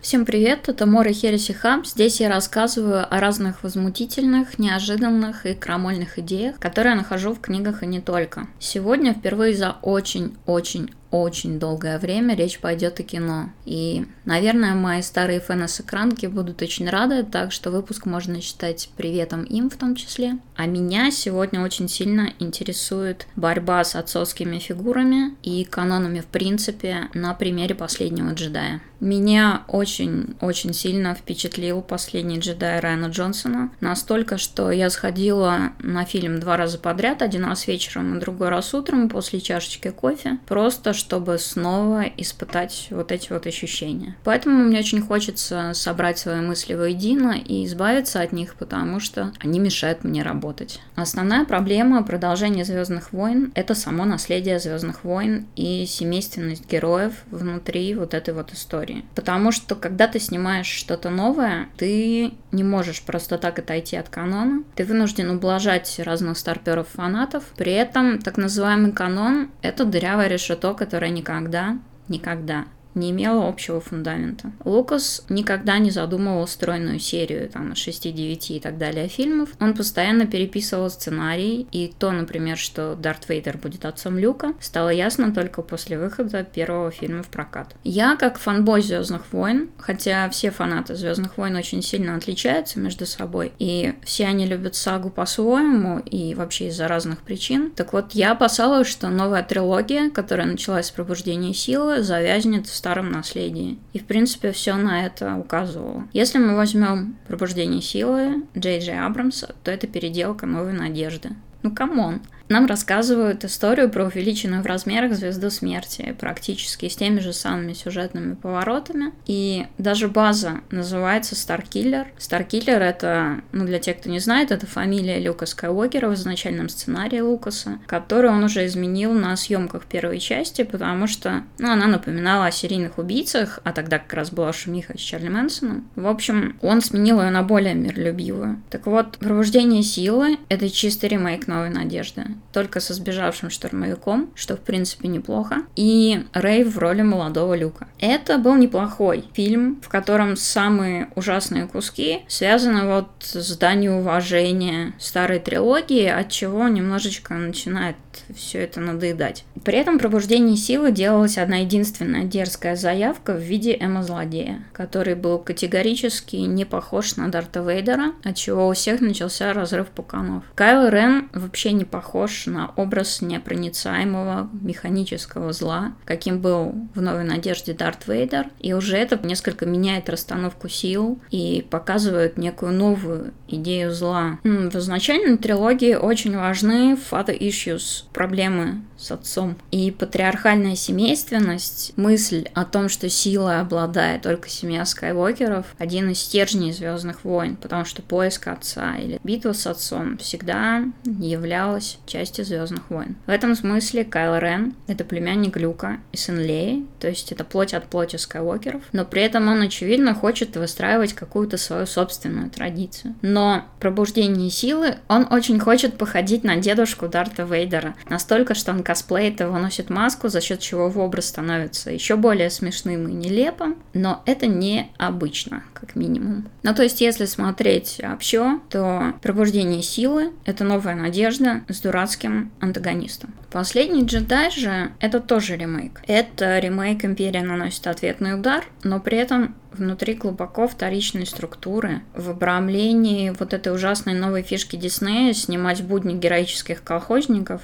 Всем привет, это Мора Хереси Хаб. Здесь я рассказываю о разных возмутительных, неожиданных и крамольных идеях, которые я нахожу в книгах и не только. Сегодня впервые за очень-очень очень долгое время речь пойдет о кино. И, наверное, мои старые фэны с экранки будут очень рады, так что выпуск можно считать приветом им в том числе. А меня сегодня очень сильно интересует борьба с отцовскими фигурами и канонами в принципе на примере последнего джедая. Меня очень-очень сильно впечатлил последний джедай Райана Джонсона. Настолько, что я сходила на фильм два раза подряд, один раз вечером и другой раз утром после чашечки кофе, просто чтобы снова испытать вот эти вот ощущения. Поэтому мне очень хочется собрать свои мысли воедино и избавиться от них, потому что они мешают мне работать. Основная проблема продолжения Звездных войн это само наследие Звездных войн и семейственность героев внутри вот этой вот истории. Потому что когда ты снимаешь что-то новое, ты не можешь просто так отойти от канона. Ты вынужден ублажать разных старперов фанатов. При этом так называемый канон — это дырявое решето, которое никогда, никогда не имела общего фундамента. Лукас никогда не задумывал стройную серию там 6-9 и так далее фильмов. Он постоянно переписывал сценарий, и то, например, что Дарт Вейдер будет отцом Люка, стало ясно только после выхода первого фильма в прокат. Я, как фанбой Звездных войн, хотя все фанаты Звездных войн очень сильно отличаются между собой, и все они любят сагу по-своему и вообще из-за разных причин, так вот я опасалась, что новая трилогия, которая началась с пробуждения силы, завязнет в старом наследии. И, в принципе, все на это указывало. Если мы возьмем «Пробуждение силы» Джей Джей Абрамса, то это переделка «Новой надежды». Ну, come on. Нам рассказывают историю про увеличенную в размерах звезду смерти, практически с теми же самыми сюжетными поворотами. И даже база называется Старкиллер. Старкиллер — это, ну, для тех, кто не знает, это фамилия Люка Скайуокера в изначальном сценарии Лукаса, которую он уже изменил на съемках первой части, потому что, ну, она напоминала о серийных убийцах, а тогда как раз была шумиха с Чарли Мэнсоном. В общем, он сменил ее на более миролюбивую. Так вот, «Пробуждение силы» — это чистый ремейк «Новой надежды» только со сбежавшим штурмовиком, что в принципе неплохо, и Рэй в роли молодого Люка. Это был неплохой фильм, в котором самые ужасные куски связаны вот с данью уважения старой трилогии, от чего немножечко начинает все это надоедать. При этом пробуждение силы делалась одна единственная дерзкая заявка в виде Эма-злодея, который был категорически не похож на Дарта Вейдера, от чего у всех начался разрыв пуканов. Кайл Рен вообще не похож на образ непроницаемого механического зла, каким был в «Новой надежде» Дарт Вейдер, и уже это несколько меняет расстановку сил и показывает некую новую идею зла. В изначальной трилогии очень важны father issues, проблемы с отцом. И патриархальная семейственность, мысль о том, что сила обладает только семья Скайуокеров, один из стержней Звездных войн, потому что поиск отца или битва с отцом всегда являлась частью Звездных войн. В этом смысле Кайл Рен — это племянник Люка и сын Леи, то есть это плоть от плоти Скайуокеров, но при этом он, очевидно, хочет выстраивать какую-то свою собственную традицию. Но пробуждение силы он очень хочет походить на дедушку Дарта Вейдера, настолько, что он косплеит его, носит маску, за счет чего его образ становится еще более смешным и нелепым, но это необычно, как минимум. Ну, то есть, если смотреть общо, то пробуждение силы — это новая надежда с дурацким антагонистом. Последний джедай же — это тоже ремейк. Это ремейк Империя наносит ответный удар, но при этом внутри глубоко вторичной структуры, в обрамлении вот этой ужасной новой фишки Диснея снимать будни героических колхозников,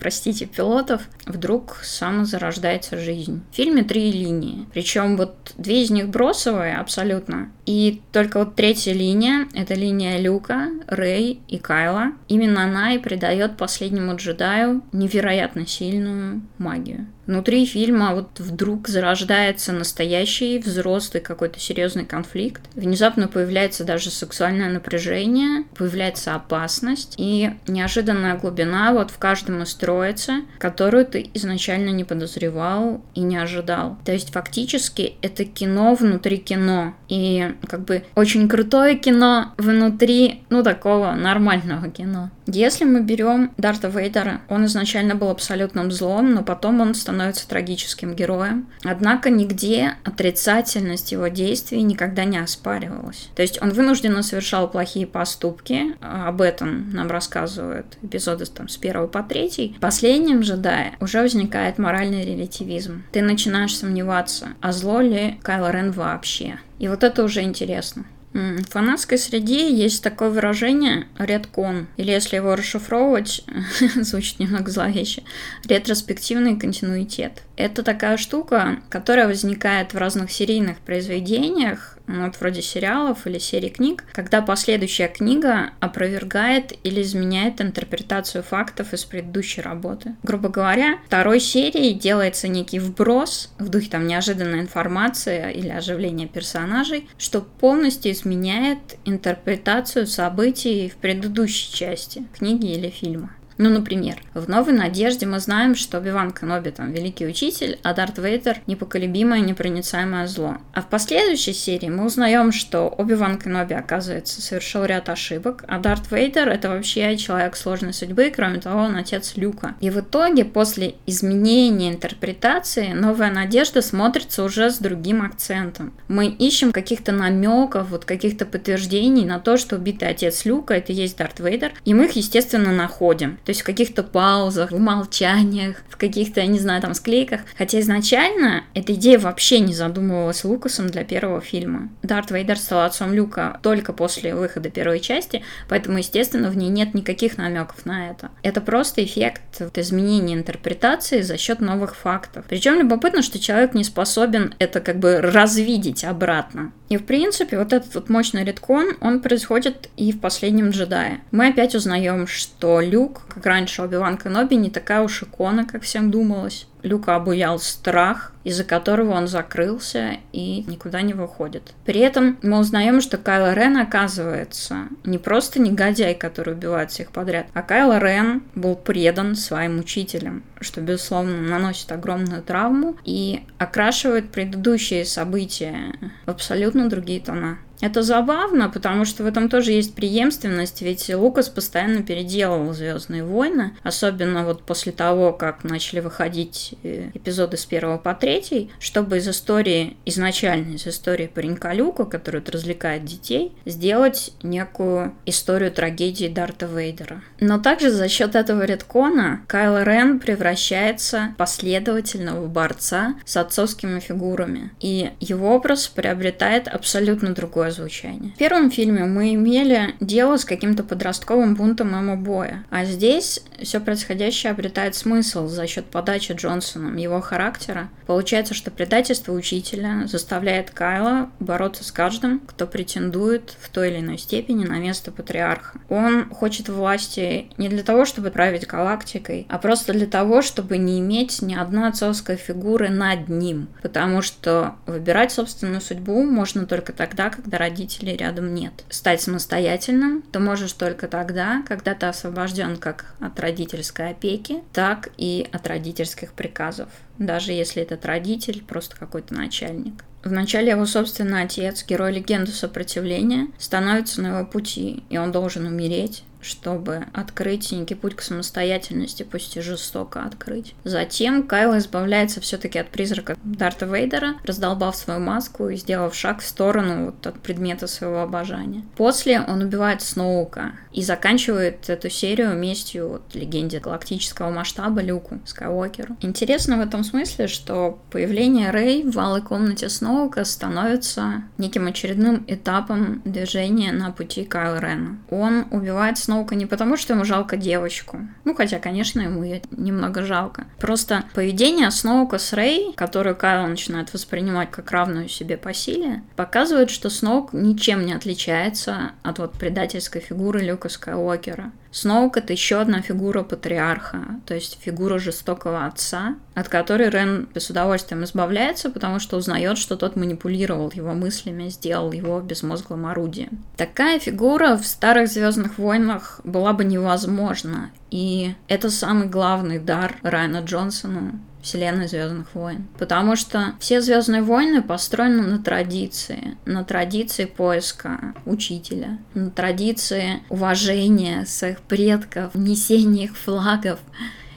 простите, пилотов, вдруг самозарождается жизнь. В фильме три линии, причем вот две из них бросовые абсолютно, и только вот третья линия, это линия Люка, Рэй и Кайла, именно она и придает последнему джедаю невероятно сильную магию. Внутри фильма вот вдруг зарождается настоящий взрослый какой-то серьезный конфликт. Внезапно появляется даже сексуальное напряжение, появляется опасность и неожиданная глубина вот в каждом из троицы, которую ты изначально не подозревал и не ожидал. То есть фактически это кино внутри кино. И как бы очень крутое кино внутри, ну, такого нормального кино. Если мы берем Дарта Вейдера, он изначально был абсолютным злом, но потом он становится становится трагическим героем. Однако нигде отрицательность его действий никогда не оспаривалась. То есть он вынужденно совершал плохие поступки, об этом нам рассказывают эпизоды там, с первого по третий. В последнем джедае уже возникает моральный релятивизм. Ты начинаешь сомневаться, а зло ли Кайло Рен вообще. И вот это уже интересно. В фанатской среде есть такое выражение «редкон», или если его расшифровывать, звучит немного зловеще, ретроспективный континуитет. Это такая штука, которая возникает в разных серийных произведениях, вот вроде сериалов или серий книг, когда последующая книга опровергает или изменяет интерпретацию фактов из предыдущей работы. Грубо говоря, второй серии делается некий вброс в духе там неожиданной информации или оживления персонажей, что полностью изменяет интерпретацию событий в предыдущей части книги или фильма. Ну, например, в «Новой надежде» мы знаем, что Биван Кеноби там великий учитель, а Дарт Вейдер непоколебимое, непроницаемое зло. А в последующей серии мы узнаем, что Оби-Ван Кеноби, оказывается, совершил ряд ошибок, а Дарт Вейдер — это вообще человек сложной судьбы, и, кроме того, он отец Люка. И в итоге, после изменения интерпретации, «Новая надежда» смотрится уже с другим акцентом. Мы ищем каких-то намеков, вот каких-то подтверждений на то, что убитый отец Люка — это есть Дарт Вейдер, и мы их, естественно, находим. То есть в каких-то паузах, в молчаниях, в каких-то, я не знаю, там склейках. Хотя изначально эта идея вообще не задумывалась Лукасом для первого фильма. Дарт Вейдер стал отцом Люка только после выхода первой части, поэтому, естественно, в ней нет никаких намеков на это. Это просто эффект изменения интерпретации за счет новых фактов. Причем любопытно, что человек не способен это как бы развидеть обратно. И в принципе вот этот вот мощный редкон, он происходит и в последнем джедае. Мы опять узнаем, что Люк, как раньше Оби-Ван Кеноби, не такая уж икона, как всем думалось. Люка обуял страх, из-за которого он закрылся и никуда не выходит. При этом мы узнаем, что Кайло Рен оказывается не просто негодяй, который убивает всех подряд, а Кайло Рен был предан своим учителям, что, безусловно, наносит огромную травму и окрашивает предыдущие события в абсолютно другие тона. Это забавно, потому что в этом тоже есть преемственность, ведь Лукас постоянно переделывал Звездные войны, особенно вот после того, как начали выходить э, эпизоды с первого по третий, чтобы из истории, изначально из истории паренька Люка, который развлекает детей, сделать некую историю трагедии Дарта Вейдера. Но также за счет этого редкона Кайл Рен превращается в борца с отцовскими фигурами, и его образ приобретает абсолютно другой другое звучание. В первом фильме мы имели дело с каким-то подростковым бунтом эмо-боя, а здесь все происходящее обретает смысл за счет подачи Джонсоном его характера. Получается, что предательство учителя заставляет Кайла бороться с каждым, кто претендует в той или иной степени на место патриарха. Он хочет власти не для того, чтобы править галактикой, а просто для того, чтобы не иметь ни одной отцовской фигуры над ним. Потому что выбирать собственную судьбу можно только тогда, когда когда родителей рядом нет. Стать самостоятельным ты можешь только тогда, когда ты освобожден как от родительской опеки, так и от родительских приказов, даже если этот родитель просто какой-то начальник. Вначале его собственный отец, герой легенды сопротивления, становится на его пути, и он должен умереть, чтобы открыть некий путь к самостоятельности, пусть и жестоко открыть. Затем Кайл избавляется все-таки от призрака Дарта Вейдера, раздолбав свою маску и сделав шаг в сторону вот от предмета своего обожания. После он убивает Сноука и заканчивает эту серию местью вот, легенде галактического масштаба Люку Скайуокеру. Интересно в этом смысле, что появление Рэй в алой комнате Сноука становится неким очередным этапом движения на пути Кайла Рена. Он убивает Сноука Сноука не потому, что ему жалко девочку. Ну, хотя, конечно, ему ее немного жалко. Просто поведение Сноука с Рэй, которую Кайл начинает воспринимать как равную себе по силе, показывает, что Сноук ничем не отличается от вот предательской фигуры Люка Скайуокера. Сноук — это еще одна фигура патриарха, то есть фигура жестокого отца, от которой Рен с удовольствием избавляется, потому что узнает, что тот манипулировал его мыслями, сделал его безмозглым орудием. Такая фигура в старых Звездных войнах была бы невозможна, и это самый главный дар Райана Джонсона вселенной Звездных войн. Потому что все Звездные войны построены на традиции, на традиции поиска учителя, на традиции уважения своих предков, несения их флагов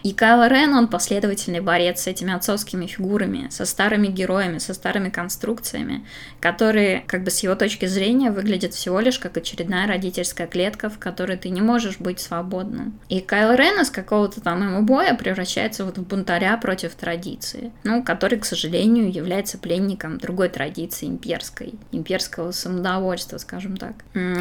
И Кайл Рен, он последовательный борец с этими отцовскими фигурами, со старыми героями, со старыми конструкциями, которые, как бы с его точки зрения, выглядят всего лишь как очередная родительская клетка, в которой ты не можешь быть свободным. И Кайл Рен из какого-то там ему боя превращается вот в бунтаря против традиции, ну, который, к сожалению, является пленником другой традиции имперской, имперского самодовольства, скажем так.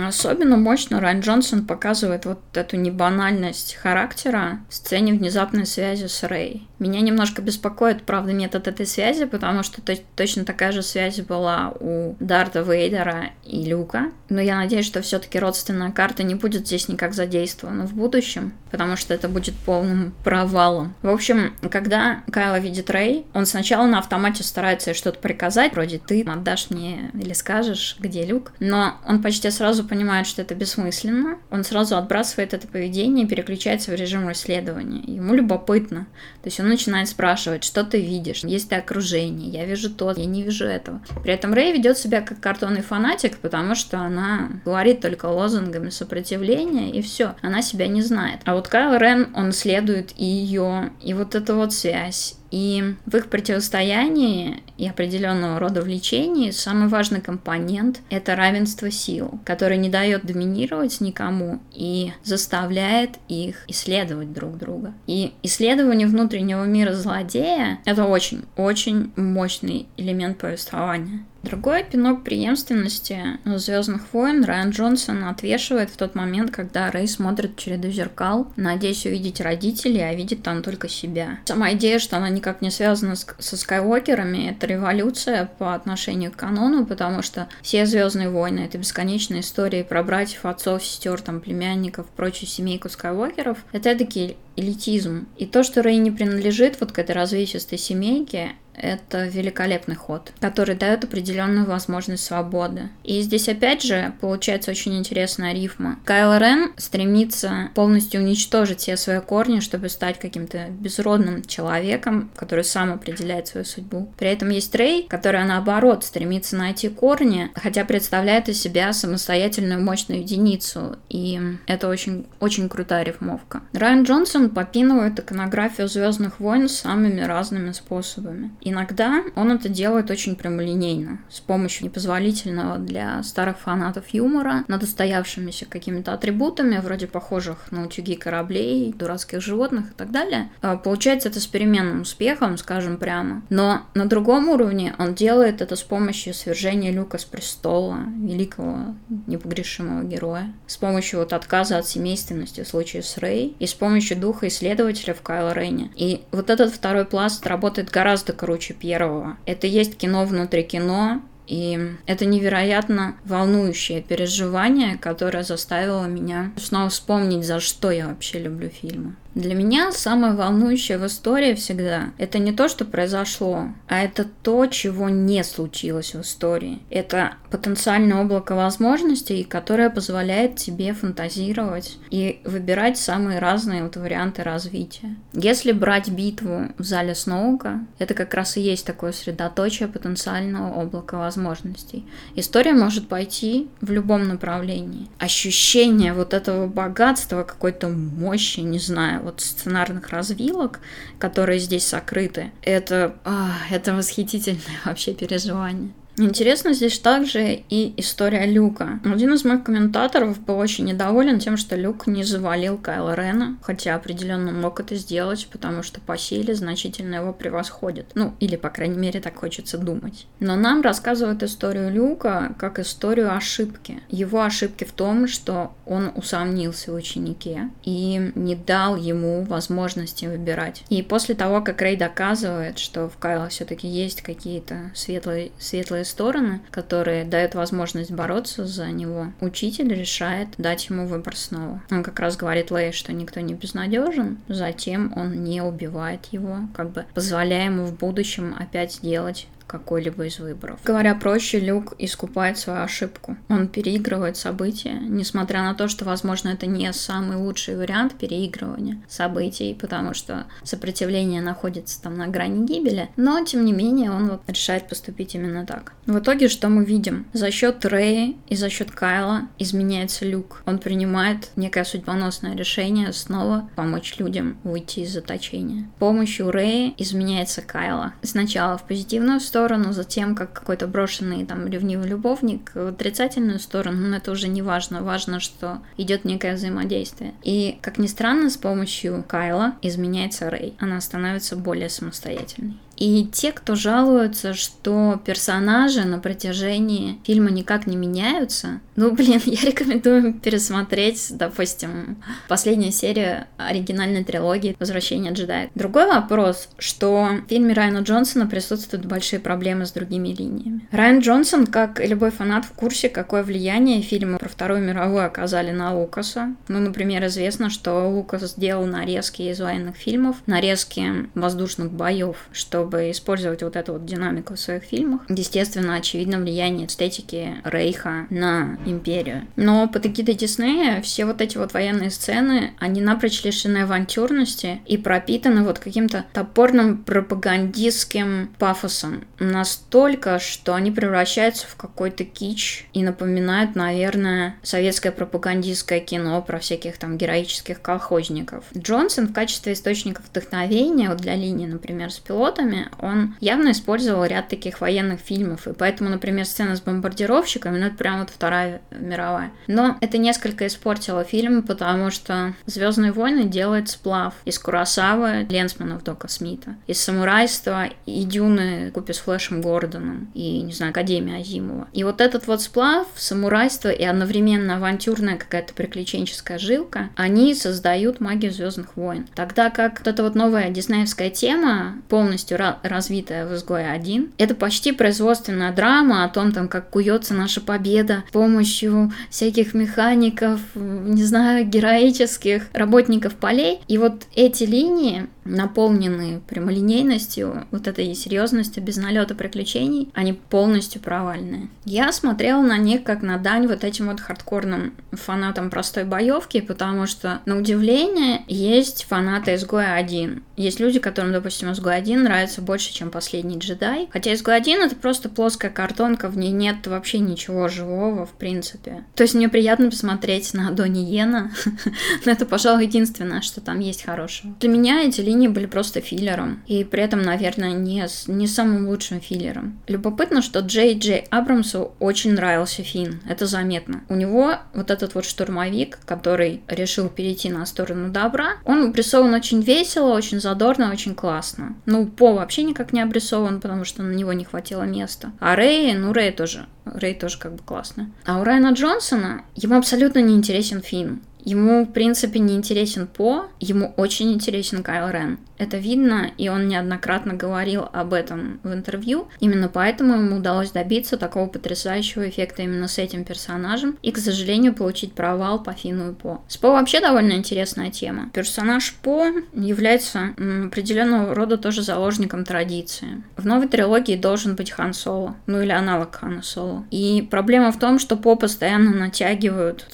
Особенно мощно Райан Джонсон показывает вот эту небанальность характера в сцене внезапной связи с Рэй. Меня немножко беспокоит, правда, метод этой связи, потому что то- точно такая же связь была у Дарта Вейдера и Люка. Но я надеюсь, что все-таки родственная карта не будет здесь никак задействована в будущем, потому что это будет полным провалом. В общем, когда Кайла видит Рэй, он сначала на автомате старается что-то приказать, вроде ты отдашь мне или скажешь, где Люк, но он почти сразу понимает, что это бессмысленно, он сразу отбрасывает это поведение и переключается в режим исследования. Ему любопытно. То есть начинает спрашивать, что ты видишь, есть ли окружение, я вижу то, я не вижу этого. При этом Рэй ведет себя как картонный фанатик, потому что она говорит только лозунгами сопротивления, и все, она себя не знает. А вот Кайл Рен, он следует и ее, и вот эта вот связь, и в их противостоянии и определенного рода влечении самый важный компонент — это равенство сил, который не дает доминировать никому и заставляет их исследовать друг друга. И исследование внутреннего мира злодея — это очень-очень мощный элемент повествования. Другой пинок преемственности Звездных войн Райан Джонсон отвешивает в тот момент, когда Рэй смотрит череду зеркал, надеясь увидеть родителей, а видит там только себя. Сама идея, что она никак не связана с, со Скайуокерами, это революция по отношению к канону, потому что все Звездные войны это бесконечная история про братьев, отцов, сестер, там, племянников, прочую семейку Скайуокеров. Это такие элитизм. И то, что Рэй не принадлежит вот к этой развесистой семейке, это великолепный ход, который дает определенную возможность свободы. И здесь опять же получается очень интересная рифма. Кайл Рен стремится полностью уничтожить все свои корни, чтобы стать каким-то безродным человеком, который сам определяет свою судьбу. При этом есть Рэй, которая наоборот стремится найти корни, хотя представляет из себя самостоятельную мощную единицу. И это очень, очень крутая рифмовка. Райан Джонсон попинывает иконографию Звездных войн самыми разными способами. Иногда он это делает очень прямолинейно, с помощью непозволительного для старых фанатов юмора, над устоявшимися какими-то атрибутами, вроде похожих на утюги кораблей, дурацких животных и так далее. А, получается это с переменным успехом, скажем прямо. Но на другом уровне он делает это с помощью свержения Люка с престола, великого непогрешимого героя, с помощью вот отказа от семейственности в случае с Рэй, и с помощью духа исследователя в Кайло Рейне. И вот этот второй пласт работает гораздо круче круче первого. Это есть кино внутри кино, и это невероятно волнующее переживание, которое заставило меня снова вспомнить, за что я вообще люблю фильмы. Для меня самое волнующее в истории всегда это не то, что произошло, а это то, чего не случилось в истории. Это потенциальное облако возможностей, которое позволяет тебе фантазировать и выбирать самые разные вот варианты развития. Если брать битву в зале Сноука, это как раз и есть такое средоточие потенциального облака возможностей. История может пойти в любом направлении. Ощущение вот этого богатства, какой-то мощи, не знаю, вот сценарных развилок, которые здесь сокрыты, это, а, это восхитительное вообще переживание. Интересно здесь также и история Люка. Один из моих комментаторов был очень недоволен тем, что Люк не завалил Кайла Рена, хотя определенно мог это сделать, потому что по силе значительно его превосходит. Ну, или, по крайней мере, так хочется думать. Но нам рассказывают историю Люка как историю ошибки. Его ошибки в том, что он усомнился в ученике и не дал ему возможности выбирать. И после того, как Рэй доказывает, что в Кайла все-таки есть какие-то светлые, светлые стороны, которые дают возможность бороться за него, учитель решает дать ему выбор снова. Он как раз говорит Лэй, что никто не безнадежен, затем он не убивает его, как бы позволяя ему в будущем опять сделать какой-либо из выборов. Говоря проще, Люк искупает свою ошибку. Он переигрывает события, несмотря на то, что, возможно, это не самый лучший вариант переигрывания событий, потому что сопротивление находится там на грани гибели, но, тем не менее, он вот решает поступить именно так. В итоге, что мы видим? За счет Рэя и за счет Кайла изменяется Люк. Он принимает некое судьбоносное решение снова помочь людям выйти из заточения. С помощью Рэя изменяется Кайла. Сначала в позитивную сторону, затем как какой-то брошенный там ревнивый любовник в отрицательную сторону, но это уже не важно. Важно, что идет некое взаимодействие. И, как ни странно, с помощью Кайла изменяется Рэй. Она становится более самостоятельной. И те, кто жалуются, что персонажи на протяжении фильма никак не меняются, ну, блин, я рекомендую пересмотреть, допустим, последнюю серию оригинальной трилогии «Возвращение джедая». Другой вопрос, что в фильме Райана Джонсона присутствуют большие проблемы с другими линиями. Райан Джонсон, как и любой фанат, в курсе, какое влияние фильмы про Вторую мировую оказали на Лукаса. Ну, например, известно, что Лукас сделал нарезки из военных фильмов, нарезки воздушных боев, что чтобы использовать вот эту вот динамику в своих фильмах. Естественно, очевидно влияние эстетики Рейха на империю. Но по Такида Диснея все вот эти вот военные сцены, они напрочь лишены авантюрности и пропитаны вот каким-то топорным пропагандистским пафосом. Настолько, что они превращаются в какой-то кич и напоминают, наверное, советское пропагандистское кино про всяких там героических колхозников. Джонсон в качестве источника вдохновения вот для линии, например, с пилотами, он явно использовал ряд таких военных фильмов, и поэтому, например, сцена с бомбардировщиками, ну, это прям вот Вторая мировая. Но это несколько испортило фильм, потому что «Звездные войны» делает сплав из Курасавы, Ленсманов Дока Смита, из самурайства и Дюны купе с Флэшем Гордоном и, не знаю, Академия Азимова. И вот этот вот сплав, самурайство и одновременно авантюрная какая-то приключенческая жилка, они создают магию Звездных войн. Тогда как вот эта вот новая диснеевская тема полностью развитая в «Изгое 1». Это почти производственная драма о том, там, как куется наша победа с помощью всяких механиков, не знаю, героических работников полей. И вот эти линии, наполненные прямолинейностью, вот этой серьезностью, без налета приключений, они полностью провальные. Я смотрела на них как на дань вот этим вот хардкорным фанатам простой боевки, потому что, на удивление, есть фанаты «Изгоя 1». Есть люди, которым, допустим, «Изгой 1» нравится больше, чем «Последний джедай». Хотя «Изгой 1» — это просто плоская картонка, в ней нет вообще ничего живого, в принципе. То есть мне приятно посмотреть на Дони Йена, но это, пожалуй, единственное, что там есть хорошего. Для меня эти линии были просто филлером, и при этом, наверное, не, не самым лучшим филлером. Любопытно, что Джей Джей Абрамсу очень нравился Финн, это заметно. У него вот этот вот штурмовик, который решил перейти на сторону добра, он обрисован очень весело, очень задорно, очень классно. Ну, По вообще никак не обрисован, потому что на него не хватило места. А Рэй, ну Рэй тоже. Рэй тоже как бы классно. А у Райана Джонсона ему абсолютно не интересен Финн. Ему, в принципе, не интересен По, ему очень интересен Кайл Рен. Это видно, и он неоднократно говорил об этом в интервью. Именно поэтому ему удалось добиться такого потрясающего эффекта именно с этим персонажем и, к сожалению, получить провал по Фину и По. С По вообще довольно интересная тема. Персонаж По является определенного рода тоже заложником традиции. В новой трилогии должен быть Хан Соло, ну или аналог Хана Соло. И проблема в том, что По постоянно натягивают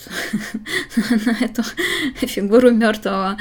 на эту фигуру мертвого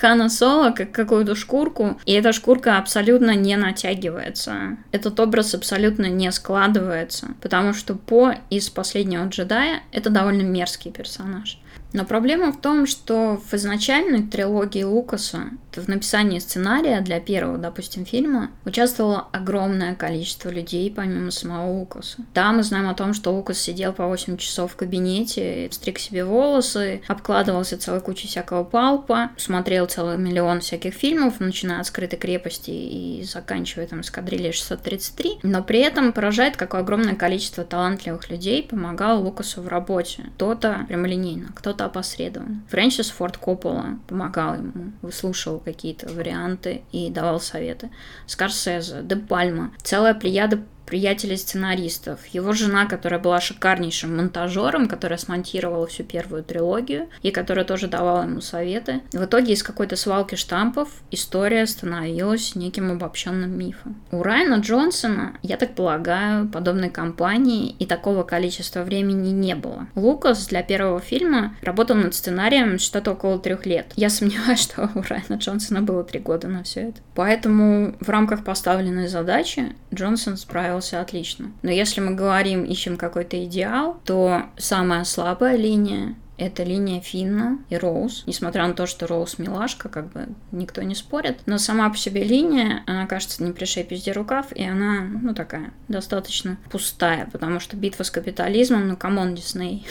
Хана Соло как какую-то шкурку, и эта шкурка абсолютно не натягивается. Этот образ абсолютно не складывается, потому что По из «Последнего джедая» — это довольно мерзкий персонаж. Но проблема в том, что в изначальной трилогии Лукаса, в написании сценария для первого, допустим, фильма, участвовало огромное количество людей, помимо самого Лукаса. Да, мы знаем о том, что Лукас сидел по 8 часов в кабинете, стриг себе волосы, обкладывался целой кучей всякого палпа, смотрел целый миллион всяких фильмов, начиная от «Скрытой крепости» и заканчивая там «Эскадрильей 633», но при этом поражает, какое огромное количество талантливых людей помогало Лукасу в работе. Кто-то прямолинейно, кто-то опосредованно. Фрэнсис Форд Коппола помогал ему, выслушивал какие-то варианты и давал советы. Скорсезе, Де Пальма, целая плеяда приятелей сценаристов, его жена, которая была шикарнейшим монтажером, которая смонтировала всю первую трилогию и которая тоже давала ему советы. В итоге из какой-то свалки штампов история становилась неким обобщенным мифом. У Райана Джонсона, я так полагаю, подобной кампании и такого количества времени не было. Лукас для первого фильма работал над сценарием что-то около трех лет. Я сомневаюсь, что у Райана Джонсона было три года на все это. Поэтому в рамках поставленной задачи Джонсон справился отлично. Но если мы говорим, ищем какой-то идеал, то самая слабая линия это линия Финна и Роуз. Несмотря на то, что Роуз милашка, как бы никто не спорит. Но сама по себе линия, она кажется не пришей пизде рукав, и она, ну, такая, достаточно пустая, потому что битва с капитализмом, ну, come on, Дисней.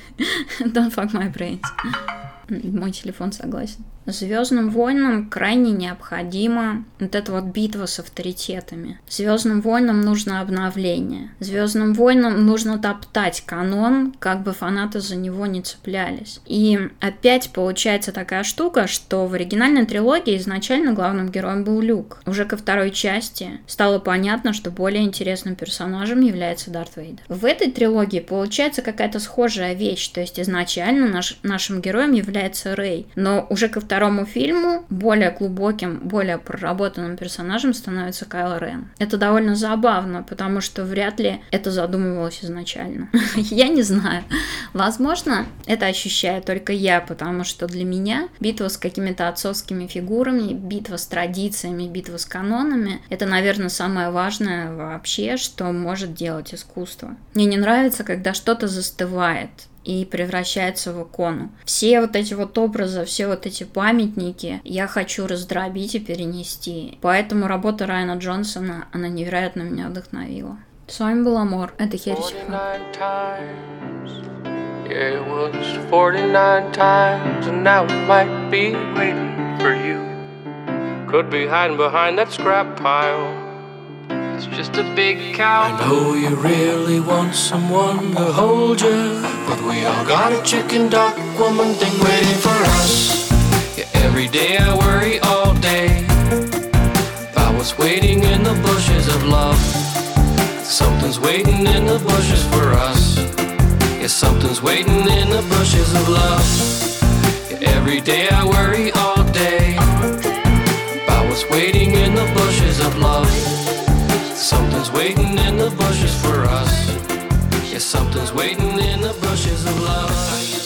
Don't fuck my brains. Мой телефон согласен. Звездным войнам крайне необходима вот эта вот битва с авторитетами. Звездным войнам нужно обновление. Звездным войнам нужно топтать канон, как бы фанаты за него не цеплялись. И опять получается такая штука, что в оригинальной трилогии изначально главным героем был Люк. Уже ко второй части стало понятно, что более интересным персонажем является Дарт Вейдер. В этой трилогии получается какая-то схожая вещь, то есть изначально наш, нашим героем является Рэй, но уже ко второму фильму более глубоким, более проработанным персонажем становится Кайл Рен. Это довольно забавно, потому что вряд ли это задумывалось изначально. Я не знаю. Возможно, это ощущаю только я, потому что для меня битва с какими-то отцовскими фигурами, битва с традициями, битва с канонами, это, наверное, самое важное вообще, что может делать искусство. Мне не нравится, когда что-то застывает, и превращается в икону. Все вот эти вот образы, все вот эти памятники я хочу раздробить и перенести. Поэтому работа Райана Джонсона, она невероятно меня вдохновила. С вами был Амор, это Хересиха. Yeah, it was 49 times, and now it might be waiting for you. Could be hiding behind that scrap pile. It's just a big cow. I know you really want someone to hold you, but we all got a chicken duck woman thing waiting for us. Yeah, every day I worry all day about what's waiting in the bushes of love. Something's waiting in the bushes for us. Yeah, something's waiting in the bushes of love. Yeah, every day I worry Waiting in the bushes for us. Yeah, something's waiting in the bushes of love.